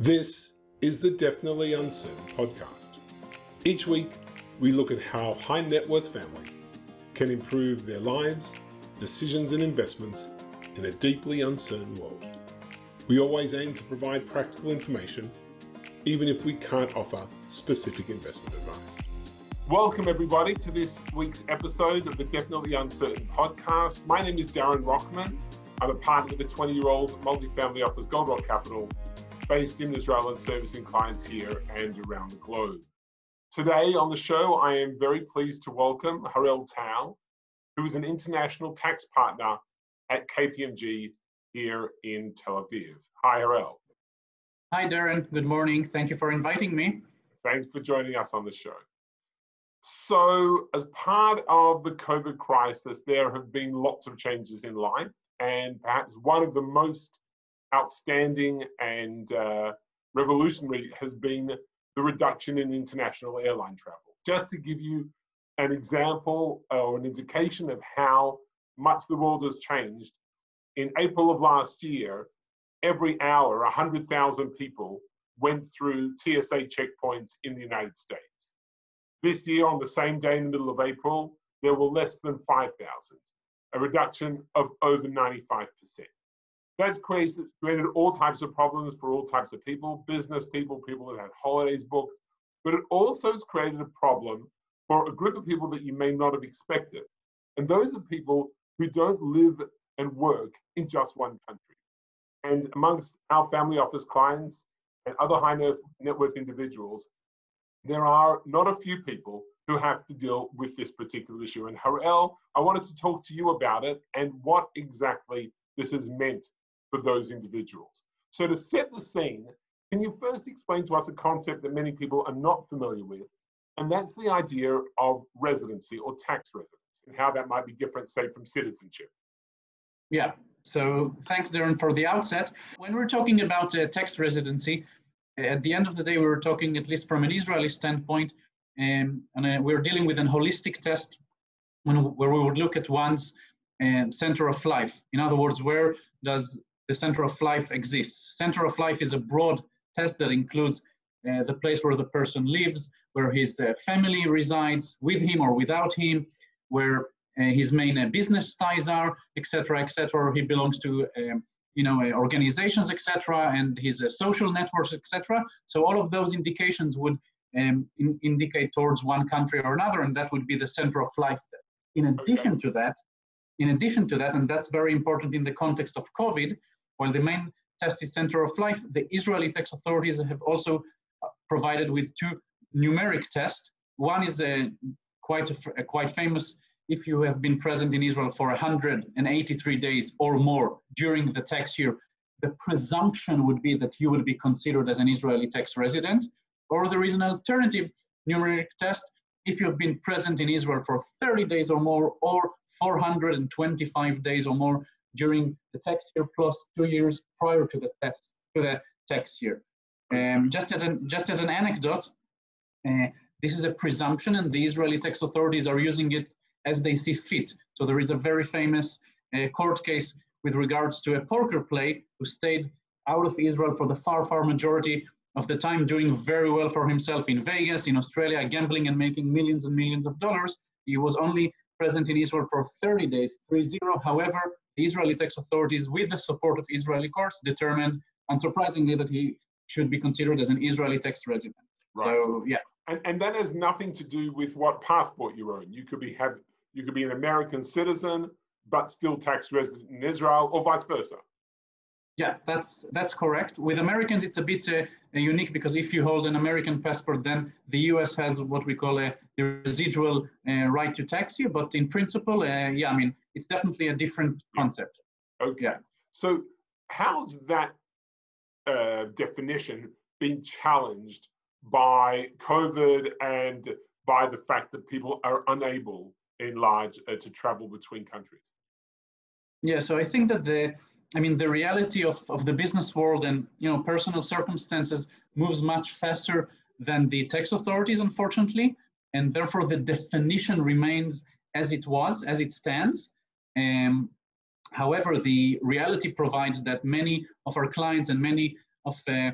This is the Definitely Uncertain podcast. Each week, we look at how high net worth families can improve their lives, decisions, and investments in a deeply uncertain world. We always aim to provide practical information, even if we can't offer specific investment advice. Welcome, everybody, to this week's episode of the Definitely Uncertain podcast. My name is Darren Rockman. I'm a partner with the 20 year old multifamily office Gold Rock Capital based in Israel and servicing clients here and around the globe. Today on the show, I am very pleased to welcome Harel Tow, who is an international tax partner at KPMG here in Tel Aviv. Hi, Harel. Hi, Darren. Good morning. Thank you for inviting me. Thanks for joining us on the show. So, as part of the COVID crisis, there have been lots of changes in life, and perhaps one of the most outstanding and uh, revolutionary has been the reduction in international airline travel. Just to give you an example or an indication of how much the world has changed, in April of last year, every hour, 100,000 people went through TSA checkpoints in the United States. This year, on the same day in the middle of April, there were less than 5,000, a reduction of over 95%. That's created, created all types of problems for all types of people, business people, people that had holidays booked, but it also has created a problem for a group of people that you may not have expected. And those are people who don't live and work in just one country. And amongst our family office clients and other high net worth individuals, there are not a few people who have to deal with this particular issue. And Harel, I wanted to talk to you about it and what exactly this has meant for those individuals. So to set the scene, can you first explain to us a concept that many people are not familiar with, and that's the idea of residency or tax residence, and how that might be different, say, from citizenship. Yeah, so thanks, Darren, for the outset. When we're talking about uh, tax residency, at the end of the day, we were talking, at least from an Israeli standpoint, um, and uh, we're dealing with an holistic test when, where we would look at one's um, center of life. In other words, where does the center of life exists. Center of life is a broad test that includes uh, the place where the person lives, where his uh, family resides, with him or without him, where uh, his main uh, business ties are, etc., etc. He belongs to, um, you know, uh, organizations, etc., and his uh, social networks, etc. So all of those indications would um, in indicate towards one country or another, and that would be the center of life. In addition to that, in addition to that, and that's very important in the context of COVID, while the main test is center of life, the Israeli tax authorities have also uh, provided with two numeric tests. One is a quite a, quite famous if you have been present in Israel for 183 days or more during the tax year, the presumption would be that you would be considered as an Israeli tax resident. Or there is an alternative numeric test if you have been present in Israel for 30 days or more, or 425 days or more during the tax year plus two years prior to the test to the tax year. Um, just as an just as an anecdote, uh, this is a presumption, and the Israeli tax authorities are using it as they see fit. So there is a very famous uh, court case with regards to a poker play who stayed out of Israel for the far far majority of the time, doing very well for himself in Vegas, in Australia, gambling and making millions and millions of dollars. He was only present in Israel for 30 days, 3-0. However, the Israeli tax authorities, with the support of Israeli courts, determined, unsurprisingly, that he should be considered as an Israeli tax resident. Right. So, yeah. And, and that has nothing to do with what passport you own. You could be have you could be an American citizen, but still tax resident in Israel, or vice versa. Yeah, that's that's correct. With Americans, it's a bit uh, unique because if you hold an American passport, then the U.S. has what we call a residual uh, right to tax you. But in principle, uh, yeah, I mean, it's definitely a different concept. Okay. Yeah. So how's that uh, definition been challenged by COVID and by the fact that people are unable in large uh, to travel between countries? Yeah, so I think that the I mean, the reality of, of the business world and you know personal circumstances moves much faster than the tax authorities, unfortunately, and therefore the definition remains as it was, as it stands. Um, however, the reality provides that many of our clients and many of uh, uh,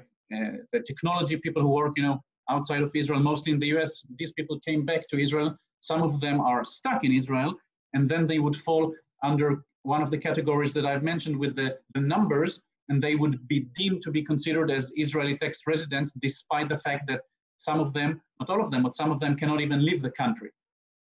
the technology people who work, you know, outside of Israel, mostly in the US. These people came back to Israel. Some of them are stuck in Israel, and then they would fall under one of the categories that I've mentioned with the, the numbers, and they would be deemed to be considered as Israeli tax residents, despite the fact that some of them, not all of them, but some of them cannot even leave the country.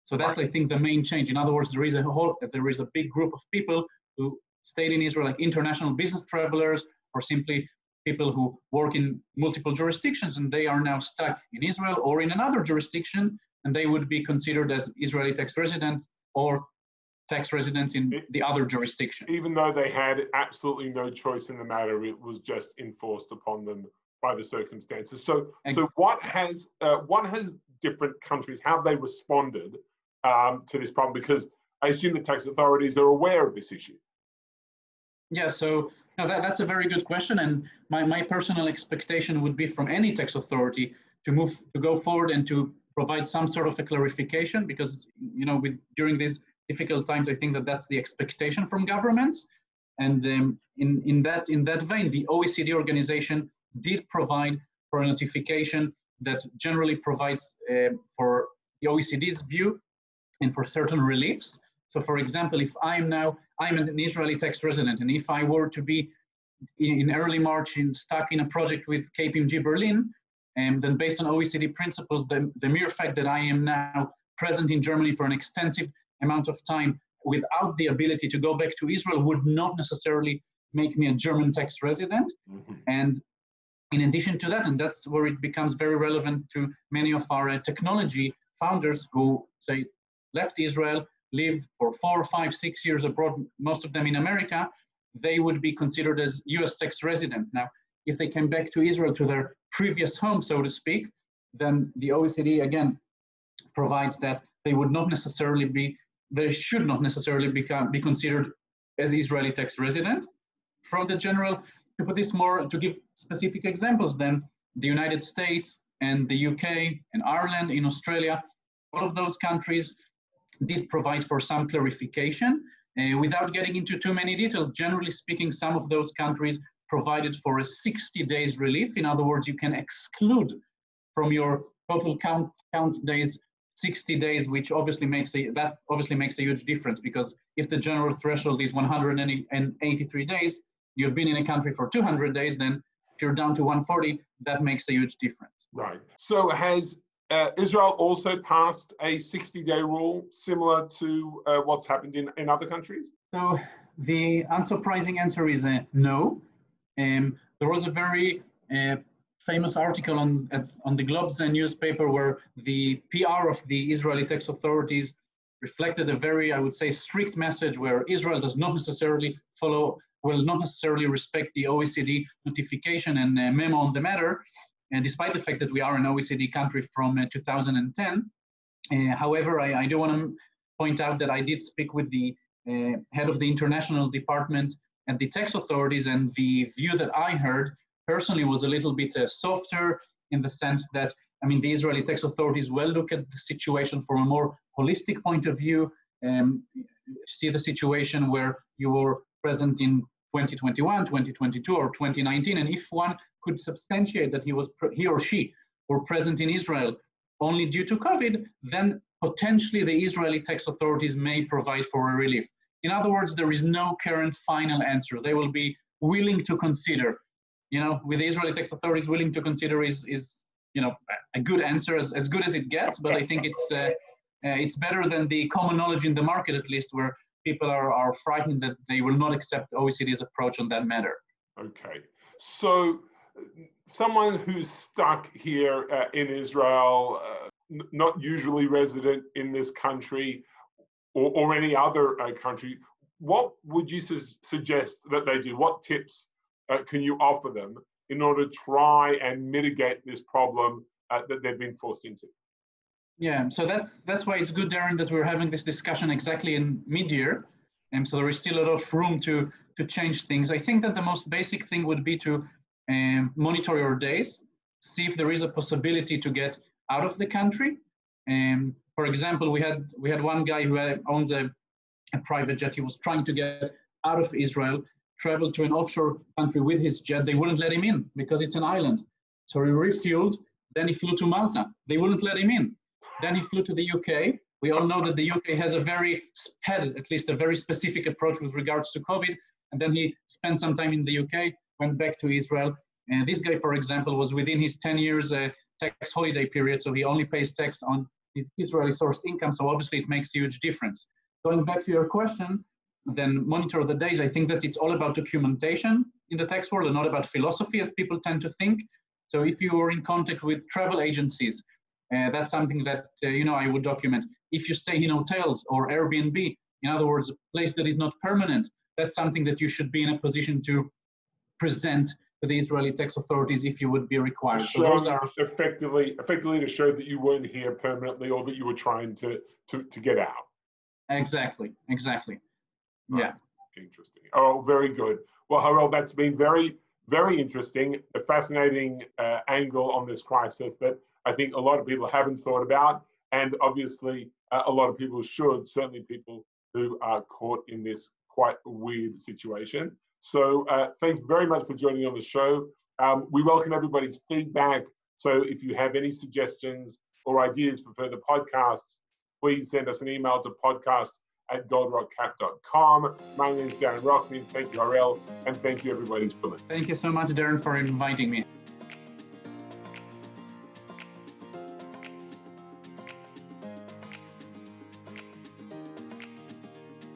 So that's, I think, the main change. In other words, there is a whole, there is a big group of people who stayed in Israel, like international business travelers, or simply people who work in multiple jurisdictions, and they are now stuck in Israel or in another jurisdiction, and they would be considered as Israeli tax residents or tax residents in the other jurisdiction. Even though they had absolutely no choice in the matter, it was just enforced upon them by the circumstances. So, so what has uh, what has different countries how have they responded um, to this problem? Because I assume the tax authorities are aware of this issue. Yeah. So now that, that's a very good question, and my, my personal expectation would be from any tax authority to move to go forward and to provide some sort of a clarification because you know with during these difficult times i think that that's the expectation from governments. And um, in, in that in that vein the oecd organization did provide for a notification that generally provides uh, for the oecd's view and for certain reliefs. So for example if i'm now i'm an israeli tax resident and if i were to be in early march in, stuck in a project with kpmg berlin and then based on OECD principles, the, the mere fact that I am now present in Germany for an extensive amount of time without the ability to go back to Israel would not necessarily make me a German tax resident. Mm-hmm. And in addition to that, and that's where it becomes very relevant to many of our uh, technology founders who say left Israel, live for four, five, six years abroad, most of them in America, they would be considered as US tax resident. Now, if they came back to Israel to their previous home, so to speak, then the OECD again provides that they would not necessarily be, they should not necessarily become, be considered as Israeli tax resident. From the general, to put this more, to give specific examples, then the United States and the UK and Ireland in Australia, all of those countries did provide for some clarification. Uh, without getting into too many details, generally speaking, some of those countries provided for a 60 days relief. In other words, you can exclude from your total count, count days 60 days, which obviously makes a, that obviously makes a huge difference because if the general threshold is 183 days, you've been in a country for 200 days, then if you're down to 140, that makes a huge difference. Right. So has uh, Israel also passed a 60-day rule similar to uh, what's happened in, in other countries? So the unsurprising answer is uh, no. Um, there was a very uh, famous article on, on the Globes newspaper where the PR of the Israeli tax authorities reflected a very, I would say, strict message where Israel does not necessarily follow, will not necessarily respect the OECD notification and uh, memo on the matter, and despite the fact that we are an OECD country from uh, 2010. Uh, however, I, I do want to point out that I did speak with the uh, head of the international department and the tax authorities and the view that I heard personally was a little bit uh, softer in the sense that I mean the Israeli tax authorities will look at the situation from a more holistic point of view and see the situation where you were present in 2021, 2022, or 2019, and if one could substantiate that he was he or she were present in Israel only due to COVID, then potentially the Israeli tax authorities may provide for a relief. In other words, there is no current final answer. They will be willing to consider. You know, with the Israeli tax authorities willing to consider is is you know a good answer as, as good as it gets. But I think it's uh, uh, it's better than the common knowledge in the market at least, where people are are frightened that they will not accept OECD's approach on that matter. Okay, so someone who's stuck here uh, in Israel, uh, not usually resident in this country, or, or any other uh, country, what would you su- suggest that they do? What tips uh, can you offer them in order to try and mitigate this problem uh, that they've been forced into? Yeah, so that's that's why it's good, Darren, that we're having this discussion exactly in mid-year, and so there is still a lot of room to to change things. I think that the most basic thing would be to um, monitor your days, see if there is a possibility to get out of the country, and for example, we had we had one guy who owns a, a private jet. He was trying to get out of Israel, traveled to an offshore country with his jet. They wouldn't let him in because it's an island. So he refueled, then he flew to Malta. They wouldn't let him in. Then he flew to the UK. We all know that the UK has a very, had at least a very specific approach with regards to COVID. And then he spent some time in the UK, went back to Israel. And this guy, for example, was within his 10 years uh, tax holiday period. So he only pays tax on his Israeli sourced income. So obviously it makes a huge difference. Going back to your question, then monitor the days. I think that it's all about documentation in the tax world and not about philosophy as people tend to think. So if you are in contact with travel agencies, uh, that's something that uh, you know I would document. If you stay in hotels or Airbnb, in other words, a place that is not permanent, that's something that you should be in a position to present to the Israeli tax authorities if you would be required. So those are effectively effectively to show that you weren't here permanently or that you were trying to to, to get out. Exactly, exactly. Yeah. Interesting. Oh, very good. Well, Harel, that's been very, very interesting, a fascinating uh, angle on this crisis that I think a lot of people haven't thought about. And obviously, uh, a lot of people should, certainly people who are caught in this quite weird situation. So uh, thanks very much for joining on the show. Um, we welcome everybody's feedback. So if you have any suggestions or ideas for further podcasts, please send us an email to podcast at goldrockcap.com. My name is Darren Rockman. Thank you, Harel, and thank you, everybody, for listening. Thank you so much, Darren, for inviting me.